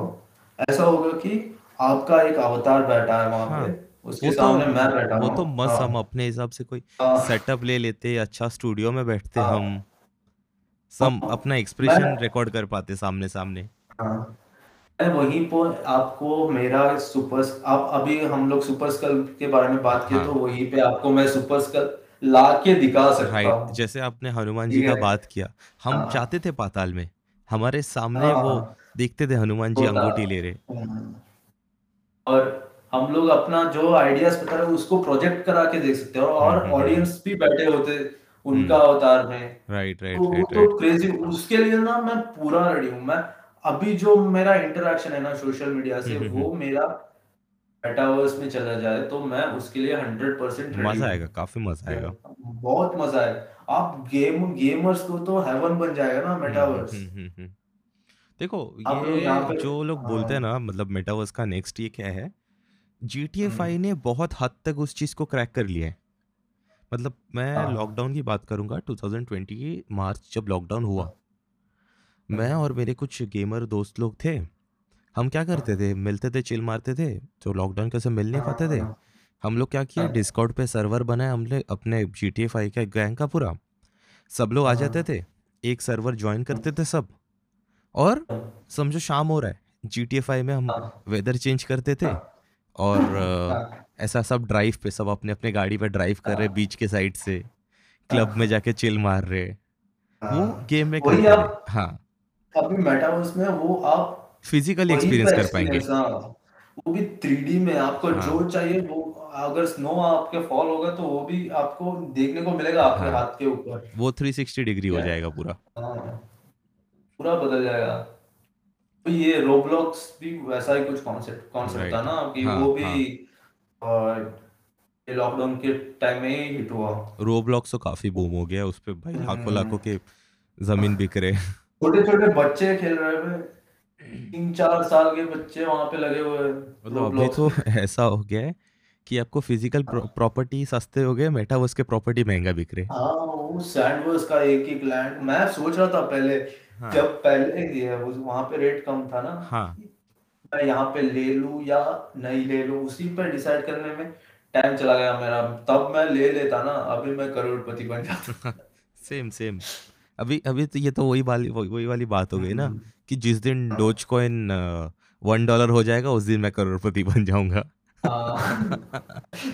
ऐसा होगा कि आपका एक अवतार बैठा है वहाँ हाँ। पे उसके वो तो मैं बैठा वो तो मस्त हम हाँ अपने हिसाब से कोई हाँ। सेटअप ले लेते अच्छा स्टूडियो में बैठते हाँ। हम। सम हाँ, अपना एक्सप्रेशन रिकॉर्ड कर पाते सामने सामने हाँ वहीं पर आपको मेरा सुपर आप अभी हम लोग सुपर स्कल के बारे में बात किए तो हाँ वहीं पे आपको मैं सुपर स्कल ला के दिखा सकता हूँ। जैसे आपने हनुमान जी का बात किया हम हाँ। जाते थे पाताल में हमारे सामने हाँ। वो हाँ देखते थे हनुमान जी अंगूठी ले रहे। और हम लोग अपना जो आइडियाज़ रहे हैं उसको प्रोजेक्ट करा के देख सकते हैं। हम्म और हम्म हम्म ऑडियंस भी बैठे होते उनका हम्म अवतार में राइट तो राइट वो राइट तो राइट क्रेजी उसके लिए ना मैं पूरा रेडी हूँ। मैं अभी जो मेरा इंटरेक्शन है ना सोशल मीडिया से हम्म हम्म वो मेरा मेटावर्स में चला जाए तो मैं उसके लिए हंड्रेड परसेंट मज़ा आएगा काफ़ी मज़ा आएगा। बहुत मज़ा आएगा। आप गेम गेमर्स को तो हेवन बन जाएगा ना हम्म, हम्म, मेटावर्स हम्म, हम्म, हम्म। देखो ये जो लोग बोलते हैं हाँ। ना मतलब मेटावर्स का नेक्स्ट ये क्या है? जी टी ए हम्म, फाइव ने बहुत हद तक उस चीज़ को क्रैक कर लिया है। मतलब मैं हाँ। लॉकडाउन की बात करूँगा 2020 मार्च जब लॉकडाउन हुआ। हम्म, मैं और मेरे कुछ गेमर दोस्त लोग थे। हम क्या करते थे? मिलते थे चिल मारते थे तो लॉकडाउन कैसे मिल नहीं पाते थे? हाँ, हम लोग क्या किए? हाँ, डिस्कॉर्ड पे सर्वर बनाए हमने अपने जी टी ए फाइव का गैंग का पूरा। सब लोग आ जाते हाँ, थे एक सर्वर ज्वाइन करते थे सब। और हाँ, समझो शाम हो रहा है जी टी ए फाइव में हम हाँ, वेदर चेंज करते थे। हाँ, और हाँ, ऐसा सब ड्राइव पे सब अपने अपने गाड़ी पे ड्राइव कर रहे हाँ, बीच के साइड से क्लब में जाके चिल मार रहे। वो हाँ। गेम में वही आप हाँ। अभी मेटावर्स में वो आप फिजिकली एक्सपीरियंस कर पाएँगे। हाँ। वो भी थ्री में आपको हाँ। जो चाहिए वो अगर स्नो आपके फॉल होगा तो वो भी आपको देखने को मिलेगा आपके हाँ। हाथ के ऊपर। वो 360 डिग्री हो जाएगा पूरा। हाँ। पूरा बदल जाएगा। ये रोब्लॉक्स भी वैसा ही कुछ कॉन्सेप्ट कॉन्सेप्ट था ना कि हाँ वो भी हाँ. ये लॉकडाउन के टाइम में ही हिट हुआ। रोब्लॉक्स तो काफ़ी बूम हो गया उस पे भाई लाखों लाखों हम्म, के ज़मीन बिक रहे छोटे छोटे बच्चे खेल रहे तीन चार साल के बच्चे वहाँ पे लगे हुए हैं मतलब अभी तो ऐसा हो गया है कि आपको फ़िज़िकल प्रॉपर्टी सस्ते हो गए मेटावर्स के प्रॉपर्टी महँगा बिक रहे। हाँ वो सैंडवर्स का एक एक लैंड मैं सोच रहा था पहले हाँ। जब पहले ये वहाँ पे रेट कम था ना हाँ। मैं यहाँ पे ले लू या नहीं ले लू उसी पे डिसाइड करने में टाइम चला गया मेरा। तब मैं ले लेता ना अभी मैं करोड़पति बन जाता। सेम सेम अभी अभी तो ये तो वही वाली वही वाली बात हो गई ना हम्म, कि जिस दिन डोज कॉइन वन डॉलर हो जाएगा उस दिन मैं करोड़पति बन जाऊँगा। हाँ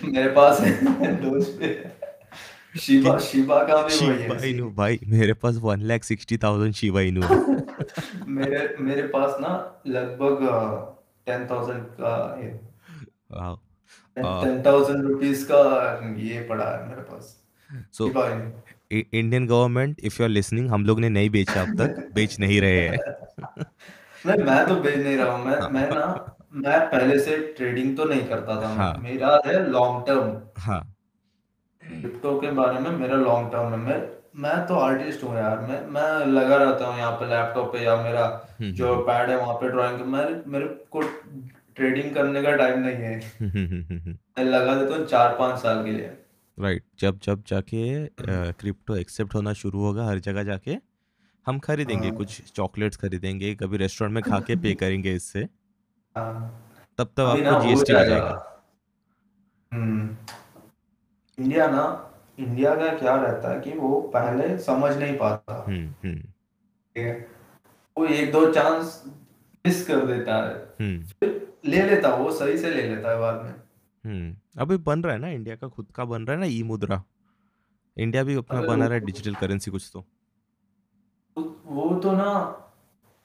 मेरे पास है डोज पे। शिबा शिबा का भी शिबा इनू भाई मेरे पास one lakh sixty thousand Shiba Inu मेरे मेरे पास ना लगभग टेन थाउज़ेंड का है टेन थाउज़ेंड रुपीज़ का ये पड़ा है मेरे पास। So Indian government if you are listening हम लोग ने नहीं बेचा अब तक बेच नहीं रहे हैं। नहीं मैं तो बेच नहीं रहा हूँ। मैं हाँ मैं ना मैं पहले से ट्रेडिंग तो नहीं करता था। हाँ। मेरा है लॉन्ग टर्म हाँ। क्रिप्टो के बारे में मेरा लॉन्ग टर्म है। मैं मैं तो आर्टिस्ट हूँ यार। मैं मैं लगा रहता हूँ यहाँ पे लैपटॉप पे या मेरा हम्म जो हम्म। पैड है वहाँ पे ड्राइंग मेरे मेरे को ट्रेडिंग करने का टाइम नहीं है। हम्म हम्म हम्म हम्म हम्म। मैं लगा देता हूँ चार पाँच साल के लिए। Right right. जब जब जाके क्रिप्टो एक्सेप्ट होना शुरू होगा हर जगह जाके हम खरीदेंगे हाँ। कुछ चॉकलेट्स खरीदेंगे कभी रेस्टोरेंट में खा के पे करेंगे इससे। तब तब अभी ना आपको हो जीएसटी आ जाएगा। जाएगा। हम्म। इंडिया ना इंडिया का क्या रहता है कि वो पहले समझ नहीं पाता। हम्म हम्म। ठीक है? वो एक दो चांस मिस कर देता है। हम्म। फिर ले लेता वो सही से ले लेता है बाद में। हम्म। अभी बन रहा है ना इंडिया का खुद का बन रहा है ना ई मुद्रा इंडिया भी अपना बना रहा है डिजिटल करेंसी कुछ तो। वो तो ना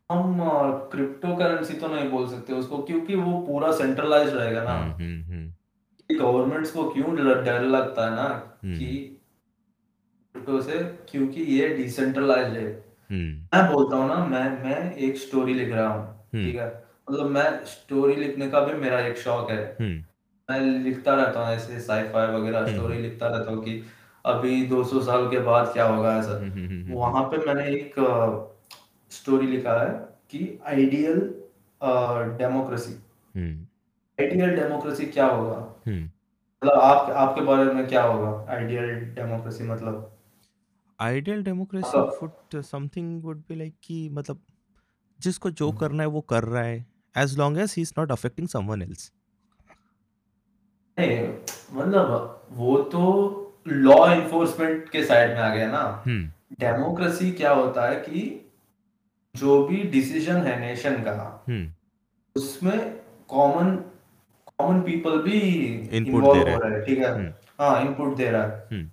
हम क्रिप्टो करेंसी तो नहीं बोल सकते उसको क्योंकि वो पूरा सेंट्रलाइज रहेगा ना। हम्म हम्म हम्म। गवर्नमेंट्स को क्यों डर लगता है ना कि हम्म क्रिप्टो से क्योंकि ये डिसेंट्रलाइज है। हम्म। मैं बोलता हूँ ना मैं मैं एक स्टोरी लिख रहा हूँ हम्म। ठीक है? मतलब मैं स्टोरी लिखने का भी मेरा एक शौक है। हम्म। मैं लिखता रहता हूँ ऐसे साईफाई वगैरह हम्म। स्टोरी लिखता रहता हूँ कि अभी 200 साल के बाद क्या होगा ऐसा। हम्म हम्म हम्म हम्म। वहाँ पे मैंने एक स्टोरी लिखा है कि आइडियल डेमोक्रेसी आइडियल डेमोक्रेसी क्या होगा? हम्म। मतलब आप आपके बारे में क्या होगा? आइडियल डेमोक्रेसी मतलब? Ideal democracy would something would be like कि मतलब जिसको जो करना है वो कर रहा है as long as he is not affecting someone else नहीं मतलब वो तो लॉ इन्फोर्समेंट के साइड में आ गया ना। हम्म। डेमोक्रेसी क्या होता है कि जो भी डिसीज़न है नेशन का हम्म। उसमें कॉमन कॉमन पीपल भी इनपुट दे रहे हो। ठीक है? हम्म। हाँ इनपुट दे रहा है। हम्म।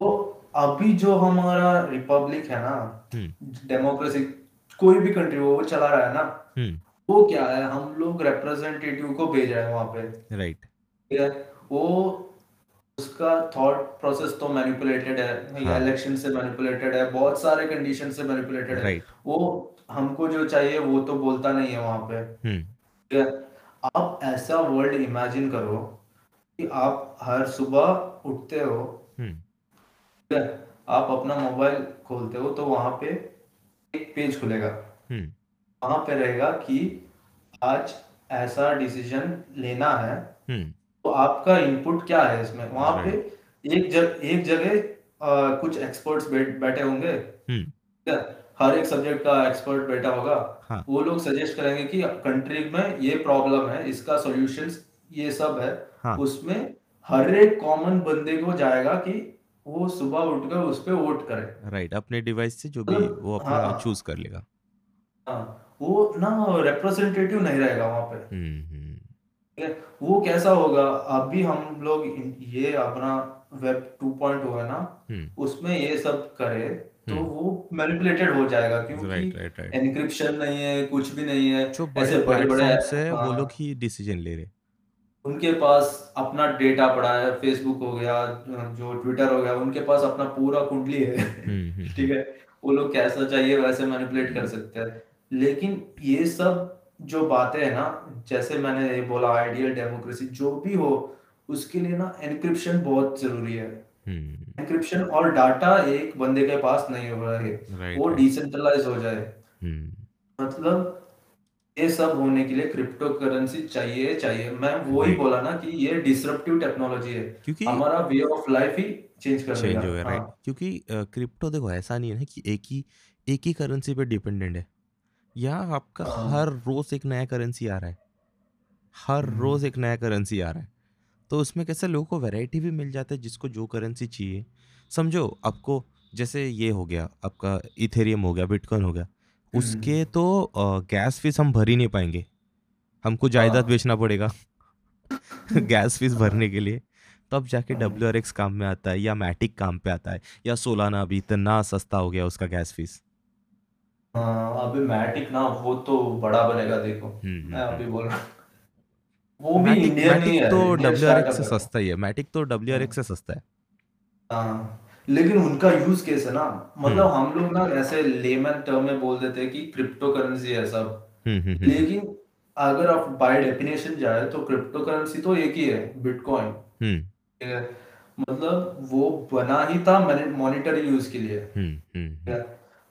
तो अभी जो हमारा रिपब्लिक है ना डेमोक्रेसी कोई भी कंट्री हो वो चला रहा है ना वो क्या है? हम लोग रिप्रेजेंटेटिव को भेज रहे हैं वहाँ पे। राइट ठीक है? वो उसका थॉट प्रोसेस तो मैनिपुलेटेड है हाँ। इलेक्शन से मैनिपुलेटेड है बहुत सारे कंडीशन से मैनिपुलेटेड है। वो हमको जो चाहिए वो तो बोलता नहीं है वहाँ पे। हम्म। ठीक है? आप ऐसा वर्ल्ड इमेजिन करो कि आप हर सुबह उठते हो। हम्म। है? आप अपना मोबाइल खोलते हो तो वहाँ पे एक पेज खुलेगा। हम्म। वहाँ पे रहेगा कि आज ऐसा डिसीज़न लेना है तो आपका इनपुट क्या है इसमें? वहाँ पे एक जग एक जगह कुछ एक्सपर्ट्स बैठ बैठे होंगे। हम्म। ठीक है हर एक सब्जेक्ट का एक्सपर्ट बैठा होगा। हाँ। वो लोग सजेस्ट करेंगे कि कंट्री में ये प्रॉब्लम है इसका सॉल्यूशंस ये सब है। हाँ। उसमें हर एक कॉमन बंदे को जाएगा कि वो सुबह उठकर उस पे वोट करे। राइट अपने डिवाइस से जो भी मतलब वो अपना हाँ। चूज़ कर लेगा। हाँ वो ना रिप्रेजेंटेटिव नहीं रहेगा वहाँ पे। हम्म हम्म। ठीक है? वो कैसा होगा? अभी हम लोग ये अपना वेब 2.0 है ना? हम्म। उसमें ये सब करे तो हम्म। वो मैनिपुलेटेड हो जाएगा क्योंकि एनक्रिप्शन नहीं है कुछ भी नहीं है। ऐसे बड़े बड़े प्लेटफॉर्म्स है वो हाँ। लोग ही डिसीज़न ले रहे उनके पास अपना डेटा पड़ा है फेसबुक हो गया जो ट्विटर हो गया उनके पास अपना पूरा कुंडली है। हम्म ठीक है? वो लोग कैसा चाहिए वैसे मैनिपुलेट कर सकते हैं। लेकिन ये सब जो बातें हैं ना जैसे मैंने ये बोला आइडियल डेमोक्रेसी जो भी हो उसके लिए ना एनक्रिप्शन बहुत ज़रूरी है। हम्म। एनक्रिप्शन और डाटा एक बंदे के पास नहीं हो रहा है वो डिसेंट्रलाइज हो जाए। हम्म। मतलब ये सब होने के लिए क्रिप्टो करेंसी चाहिए चाहिए। मैं वो ही बोला ना कि ये डिसरप्टिव टेक्नोलॉजी है। क्योंकि हमारा वे ऑफ़ लाइफ ही चेंज कर चेंज देगा। हो गया राइट हाँ। क्योंकि क्रिप्टो देखो ऐसा नहीं है ना कि एक ही एक ही करेंसी पे डिपेंडेंट है। यहाँ आपका हाँ। हर रोज एक नया करेंसी आ रहा है। हर रोज हम्म, एक नया करेंसी आ रहा है। तो उसमें कैसे लोगों को वैरायटी भी मिल जाता है जिसको जो करेंसी चाहिए। समझो आपको जैसे ये हो गया आपका इथेरियम हो गया बिटकॉइन हो गया उसके हम्म, तो गैस फ़ीस हम भर ही नहीं पाएँगे। हमको जायदाद हाँ। बेचना पड़ेगा। गैस फ़ीस भरने के लिए। तब जाके डब्ल्यू आर एक्स काम में आता है या मैटिक काम पे आता है या सोलाना अभी इतना सस्ता हो गया उसका गैस फ़ीस। हाँ अभी मैटिक ना वो तो बड़ा बनेगा देखो। हम्म मैं हम्म अभी हम्म। बोल रहा हूँ। वो भी मैटिक इंडियन ही मैटिक है तो इंडियन डब्ल्यू आर एक्स से सस्ता ही है। मैटिक तो डब्ल्यू आर एक्स हाँ। से सस्ता है। हाँ लेकिन उनका यूज़ केस है ना। मतलब हम लोग ना ऐसे लेमन टर्म में बोल देते हैं कि क्रिप्टो करेंसी है सब लेकिन अगर आप बाय डेफिनेशन जाए तो क्रिप्टो करेंसी तो एक ही है बिटकॉइन है? मतलब वो बना ही था मॉनिटरी यूज़ के लिए।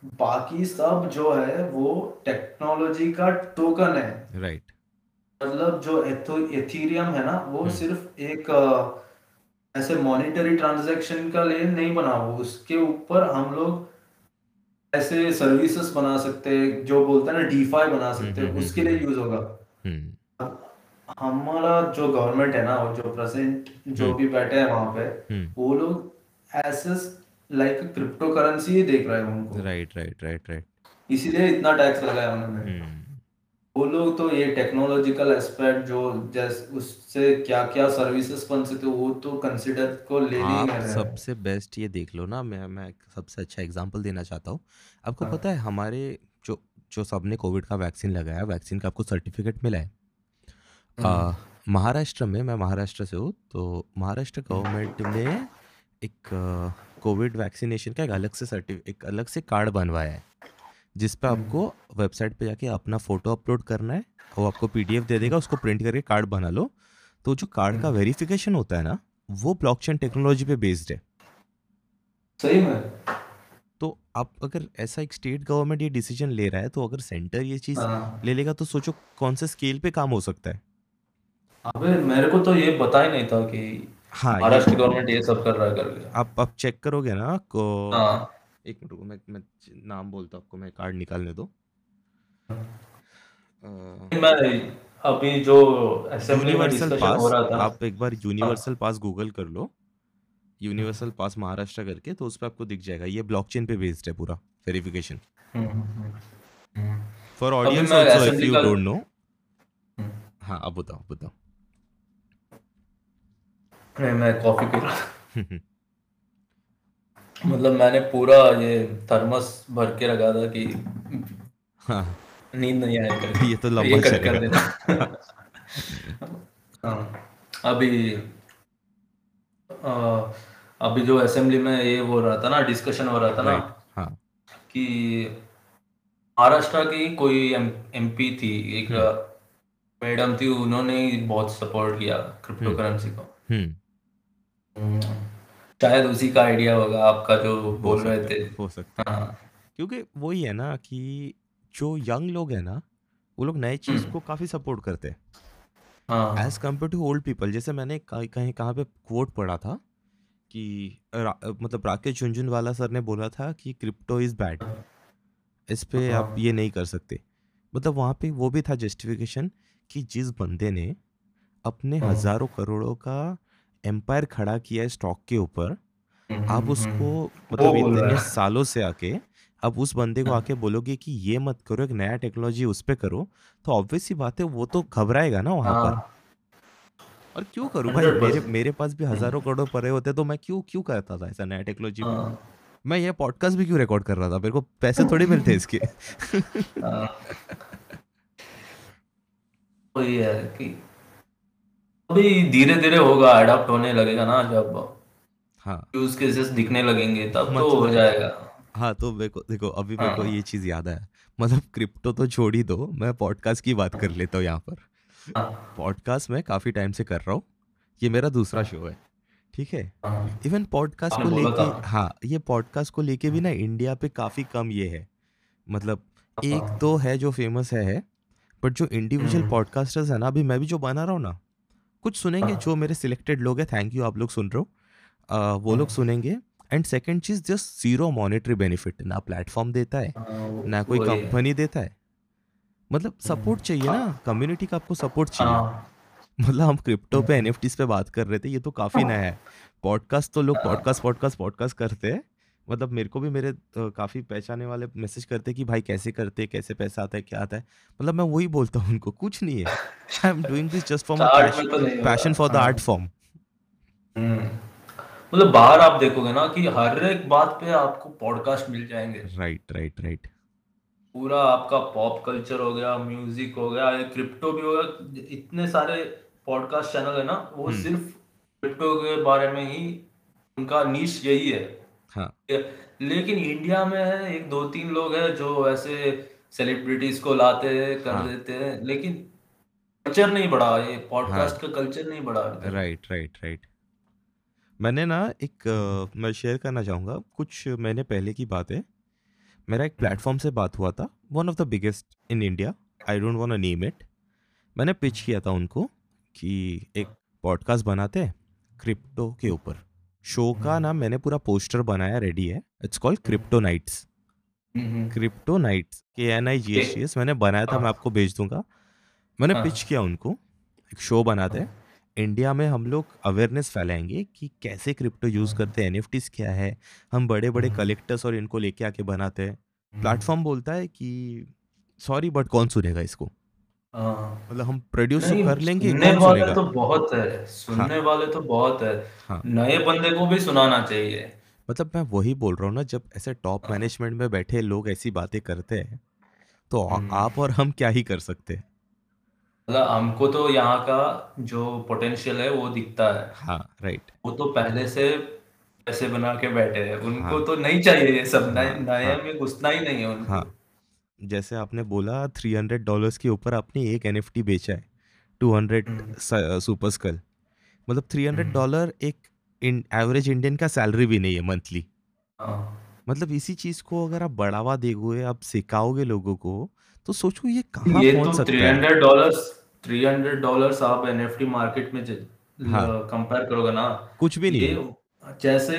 बाकी सब जो है वो टेक्नोलॉजी का टोकन है। राइट मतलब जो एथीरियम है ना वो हम्म सिर्फ़ एक ऐसे मॉनिटरी ट्रांजैक्शन का लिए नहीं बना वो उसके ऊपर हम लोग ऐसे सर्विसेज़ बना सकते हैं जो बोलते हैं ना डीफाई बना सकते हैं हम्म उसके हम्म लिए यूज़ होगा। अब हमारा जो गवर्नमेंट है ना और जो प्रेजेंट जो भी बैठे हैं वहाँ पे वो लोग ऐसे लाइक क्रिप्टो करेंसी ही देख रहे हैं उनको। राइट राइट राइट राइट इसीलिए इतना टैक्स लगाया उन्होंने। हम्म। वो लोग तो ये टेक्नोलॉजिकल एस्पेक्ट जो जैसे उससे क्या क्या सर्विसेज़ बन सकते वो तो कंसिडर को ले नहीं आप रहे सबसे बेस्ट ये देख लो ना मैं मैं सबसे अच्छा एग्जांपल देना चाहता हूँ। आपको हाँ। पता है हमारे जो जो सबने कोविड का वैक्सीन लगाया वैक्सीन का आपको सर्टिफिकेट मिला है। हम्म आ, महाराष्ट्र में मैं महाराष्ट्र से हूँ तो महाराष्ट्र गवर्नमेंट ने एक कोविड वैक्सीनेशन का एक अलग से सर्टिफिक एक अलग से कार्ड बनवाया है जिस पे हम्म। आपको वेबसाइट पे जाके अपना फ़ोटो अपलोड करना है वो आपको पीडीएफ दे देगा उसको प्रिंट करके कार्ड बना लो। तो जो कार्ड का हम्म। वेरिफिकेशन होता है ना वो ब्लॉकचेन टेक्नोलॉजी पे बेस्ड है। सही में। तो आप अगर ऐसा एक स्टेट गवर्नमेंट ये डिसीज़न ले रहा है तो अगर सेंटर ये चीज़ हाँ। ले लेगा तो सोचो कौन से स्केल पे काम हो सकता है। अबे मेरे को तो ये पता ही नहीं था कि हाँ महाराष्ट्र गवर्नमेंट ये सब कर रहा है करके आप आप चेक करोगे ना को हाँ। एक मिनट रुको मैं मैं नाम बोलता हूँ आपको मैं कार्ड निकालने दो। मैं अभी जो असेंबली में यूनिवर्सल डिस्कशन हो रहा था। आप एक बार यूनिवर्सल पास गूगल कर लो। यूनिवर्सल पास महाराष्ट्र करके तो उस पर आपको दिख जाएगा। ये ब्लॉकचेन पे बेस्ड है पूरा वेरिफिकेशन फॉर ऑडियंस मैं ऑल्सो इफ़ यू का डोंट नो हाँ अब बताओ बताओ। नहीं मैं कॉफ़ी पी रहा था मतलब मैंने पूरा ये थर्मस भर के रखा था कि हाँ। नींद नहीं आया करके। ये तो लंबा ये कट कर देना। हाँ। अभी अ, अभी जो असेंबली में ये हो रहा था ना डिस्कशन हो रहा था ना हाँ। कि महाराष्ट्र की कोई एम एमपी थी एक हम्म। मैडम थी उन्होंने बहुत सपोर्ट किया क्रिप्टो हम्म। करेंसी को। शायद उसी का आइडिया होगा आपका जो हो बोल रहे सकता थे। है हो सकता है। हाँ। क्योंकि वही है ना कि जो यंग लोग हैं ना वो लोग नए चीज़ हम्म, को काफ़ी सपोर्ट करते हैं। हाँ। As compare to old people जैसे मैंने कहीं कहीं कहाँ पे कोट पढ़ा था कि रा, मतलब राकेश झुंझुनवाला सर ने बोला था कि क्रिप्टो इज़ बैड इस पे आप हाँ। ये नहीं कर सकते। मतलब वहाँ पे वो भी था जस्टिफिकेशन कि जिस बंदे ने अपने हाँ। हज़ारों करोड़ों का एम्पायर खड़ा किया है स्टॉक के ऊपर। हम्म, आप हम्म, उसको हम्म, मतलब इतने सालों से आके अब उस बंदे को आके बोलोगे कि ये मत करो एक नया टेक्नोलॉजी उस पे करो तो ऑब्वियस सी बात है वो तो घबराएगा ना वहाँ पर। हाँ। और क्यों करूँ भाई? मेरे मेरे पास भी हज़ारों करोड़ पड़े होते तो मैं क्यों क्यों करता था ऐसा नया टेक्नोलॉजी पे? हाँ। मैं ये पॉडकास्ट भी क्यों रिकॉर्ड कर रहा था? मेरे को पैसे थोड़े मिलते इसके। हाँ। वही है कि अभी धीरे धीरे होगा अडॉप्ट होने लगेगा ना जब हाँ। यूज़ केसेस दिखने लगेंगे तब तो हो मतलब जाएगा। हाँ तो मेरे को देखो अभी मेरे को हाँ। ये चीज़ याद आया। मतलब क्रिप्टो तो छोड़ ही दो मैं पॉडकास्ट की बात कर लेता हूँ यहाँ पर। हाँ। पॉडकास्ट मैं काफ़ी टाइम से कर रहा हूँ। ये मेरा दूसरा शो है ठीक है? हाँ। इवन पॉडकास्ट को लेके हाँ ये पॉडकास्ट को लेके भी ना इंडिया पे काफ़ी कम ये है। मतलब एक तो है जो फ़ेमस है, है बट जो इंडिविजुअल पॉडकास्टर्स है ना अभी मैं भी जो बना रहा हूँ ना कुछ सुनेंगे हाँ। जो मेरे सिलेक्टेड लोग हैं थैंक यू आप लोग सुन रहे हो। वो लोग हाँ। सुनेंगे। एंड सेकंड चीज़ जस्ट ज़ीरो मॉनेटरी बेनिफिट ना प्लेटफॉर्म देता है हाँ, ना कोई कंपनी देता है। मतलब सपोर्ट हम्म, चाहिए ना कम्युनिटी का आपको सपोर्ट चाहिए। मतलब हम क्रिप्टो पे हम्म, एनएफटीज पे बात कर रहे थे ये तो काफ़ी नया है। पॉडकास्ट तो लोग पॉडकास्ट पॉडकास्ट पॉडकास्ट करते हैं। मतलब मेरे को भी मेरे काफ़ी पहचाने वाले मैसेज करते कि भाई कैसे करते हैं कैसे पैसा आता है क्या आता है। मतलब मैं वही बोलता हूँ उनको कुछ नहीं है। I am doing this just for my start में नहीं होगा passion for the art form मतलब बाहर आप देखोगे ना कि हर एक बात पे आपको पॉडकास्ट मिल जाएँगे। राइट राइट राइट पूरा आपका पॉप कल्चर हो गया म्यूज़िक हो गया क्रिप्टो भी हो गया इतने सारे पॉडकास्ट चैनल है ना वो हम्म। सिर्फ़ क्रिप्टो के बारे में ही उनका नीच यही हाँ। लेकिन इंडिया में है एक दो तीन लोग हैं जो ऐसे सेलिब्रिटीज को लाते हैं कर हाँ। देते हैं लेकिन कल्चर नहीं बढ़ा ये पॉडकास्ट हाँ। का कल्चर नहीं बढ़ा राइट राइट राइट मैंने ना एक अ, मैं शेयर करना चाहूँगा। कुछ महीने पहले की बात। है मेरा एक प्लेटफॉर्म से बात हुआ था one of the biggest in India I don't want name it मैंने पिच किया था उनको कि एक पॉडकास्ट बनाते हैं क्रिप्टो के ऊपर। शो का नाम मैंने पूरा पोस्टर बनाया रेडी है। It's called crypto nights hmm, hmm, crypto nights के N I G S S मैंने बनाया था मैं हाँ आपको भेज दूँगा। मैंने हाँ। पिच किया उनको एक शो बनाते हैं। इंडिया में हम लोग अवेयरनेस फैलाएँगे कि कैसे क्रिप्टो यूज़ करते हैं एन क्या है। हम बड़े बड़े हम्म, कलेक्टर्स और इनको लेके आके बनाते हैं। हम्म, प्लेटफॉर्म बोलता है कि सॉरी बट कौन सुनेगा इसको? हाँ। मतलब हम प्रोड्यूस तो नहीं कर लेंगे सुनने कौन वाले सुनेगा? तो बहुत है हाँ। सुनने वाले तो बहुत है। हाँ। नए बंदे को भी सुनाना चाहिए। मतलब मैं वही बोल रहा हूँ ना जब ऐसे टॉप हाँ। मैनेजमेंट में बैठे लोग ऐसी बातें करते हैं तो आ- हम्म। आप और हम क्या ही कर सकते हैं? मतलब हमको तो यहाँ का जो पोटेंशियल है वो दिखता है। हाँ राइट वो तो पहले से पैसे बना के बैठे हैं। उनको हाँ। तो नहीं चाहिए ये सब नए हाँ नए हाँ। में घुसना ही नहीं है उनको। हाँ। जैसे आपने बोला थ्री हंड्रेड डॉलर्स के ऊपर आपने एक एनएफटी बेचा है टू हंड्रेड सुपर स्कल मतलब थ्री हंड्रेड डॉलर एक इन एवरेज इंडियन का सैलरी भी नहीं है मंथली हाँ। मतलब इसी चीज़ को अगर आप बढ़ावा दोगे आप सिखाओगे लोगों को तो सोचो ये कहाँ ये पहुँच तो सकता है। Hundred dollars three hundred dollars आप एनएफटी मार्केट में हाँ। कंपेयर करोगे ना कुछ भी नहीं ये जैसे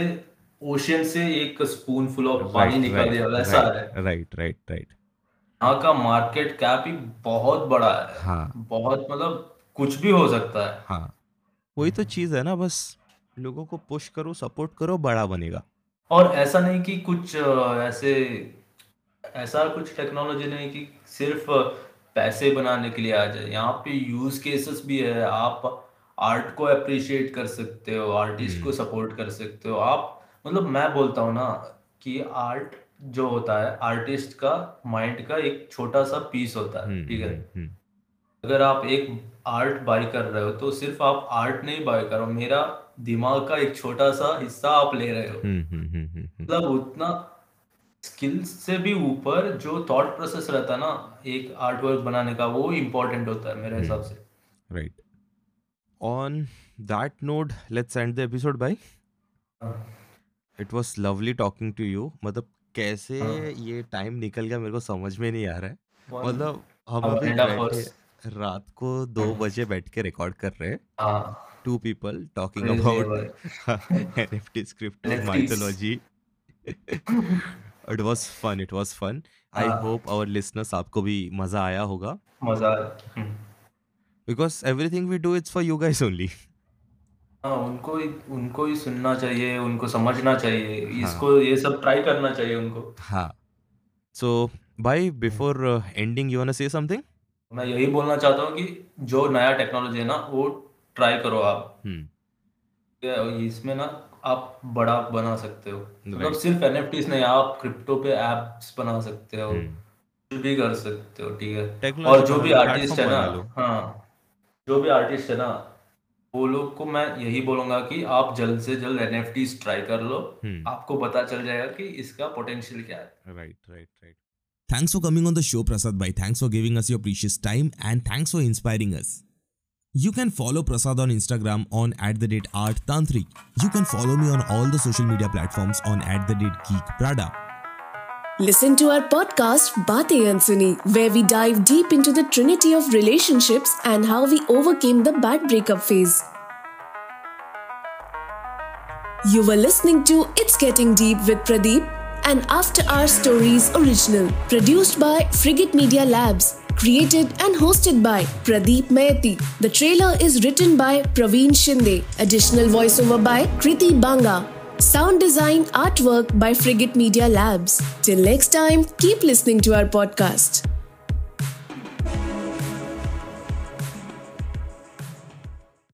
ओशियन से एक स्पून फुल ऑफ़ पानी निकल दिया वैसा है। राइट राइट राइट यहाँ का मार्केट कैप ही बहुत बड़ा है। हाँ। बहुत मतलब कुछ भी हो सकता है। हाँ। वही तो चीज़ है ना बस लोगों को पुश करो सपोर्ट करो बड़ा बनेगा। और ऐसा नहीं कि कुछ अ, ऐसे ऐसा कुछ टेक्नोलॉजी नहीं कि सिर्फ़ पैसे बनाने के लिए आ जाए। यहाँ पे यूज़ केसेस भी है। आप आर्ट को अप्रिशिएट कर सकते हो आर्टिस्ट हम्म। को सपोर्ट कर सकते हो। आप मतलब मैं बोलता हूँ ना कि आर्ट जो होता है आर्टिस्ट का माइंड का एक छोटा सा पीस होता है हम्म ठीक है? हम्म हम्म। अगर आप एक आर्ट बाय कर रहे हो तो सिर्फ़ आप आर्ट नहीं बाय करो मेरा दिमाग का एक छोटा सा हिस्सा आप ले रहे हो। मतलब उतना स्किल्स से भी ऊपर जो थॉट प्रोसेस रहता है ना एक आर्ट वर्क बनाने का वो इम्पोर्टेंट होता है मेरे हिसाब से। Right on that note let's end the episode भाई हाँ। It was lovely talking to you मतलब कैसे हाँ। ये टाइम निकल गया मेरे को समझ में नहीं आ रहा है। मतलब हम अभी रात को दो बजे बैठ के रिकॉर्ड कर रहे हैं। Two people talking about NFT script mythology it was fun it was fun I hope our listeners आपको भी मज़ा आया होगा। मज़ा because everything we do it's for you guys only हाँ उनको ही उनको ही सुनना चाहिए उनको समझना चाहिए हाँ इसको ये सब ट्राई करना चाहिए उनको हाँ. So bye. Hmm. Before uh, ending, you wanna say something? मैं यही बोलना चाहता हूँ कि जो नया टेक्नोलॉजी है ना वो ट्राई करो आप. ये- इसमें ना आप बड़ा बना सकते हो मतलब Right. सिर्फ़ एनएफटीज नहीं आप क्रिप्टो पे एप्स बना सकते हो Hmm. कुछ भी कर सकते हो ठीक है टेक्नोलॉजी और जो बना भी लो आर्टिस्ट प्लेटफॉर्म है ना बना लो हाँ जो भी आर्टिस्ट है ना वो लोग को मैं यही बोलूँगा कि आप जल्द से जल्द एनएफटीज ट्राई कर लो हम्म आपको पता चल जाएगा कि इसका पोटेंशियल क्या है right right right Thanks for coming on the show, Prasad Bhai. Thanks for giving us your precious time and thanks for inspiring us. You can follow Prasad on Instagram on at the date art tantric. You can follow me on all the social media platforms on at the date geek prada. Listen to our podcast Baatein Unsuni, where we dive deep into the trinity of relationships and how we overcame the bad breakup phase. You were listening to It's Getting Deep with Pradeep, an After Our Stories original, produced by Frigate Media Labs, created and hosted by Pradeep Mayati. The trailer is written by Praveen Shinde, additional voiceover by Kriti Banga. Sound design artwork by Frigate Media Labs. Till next time, keep listening to our podcast.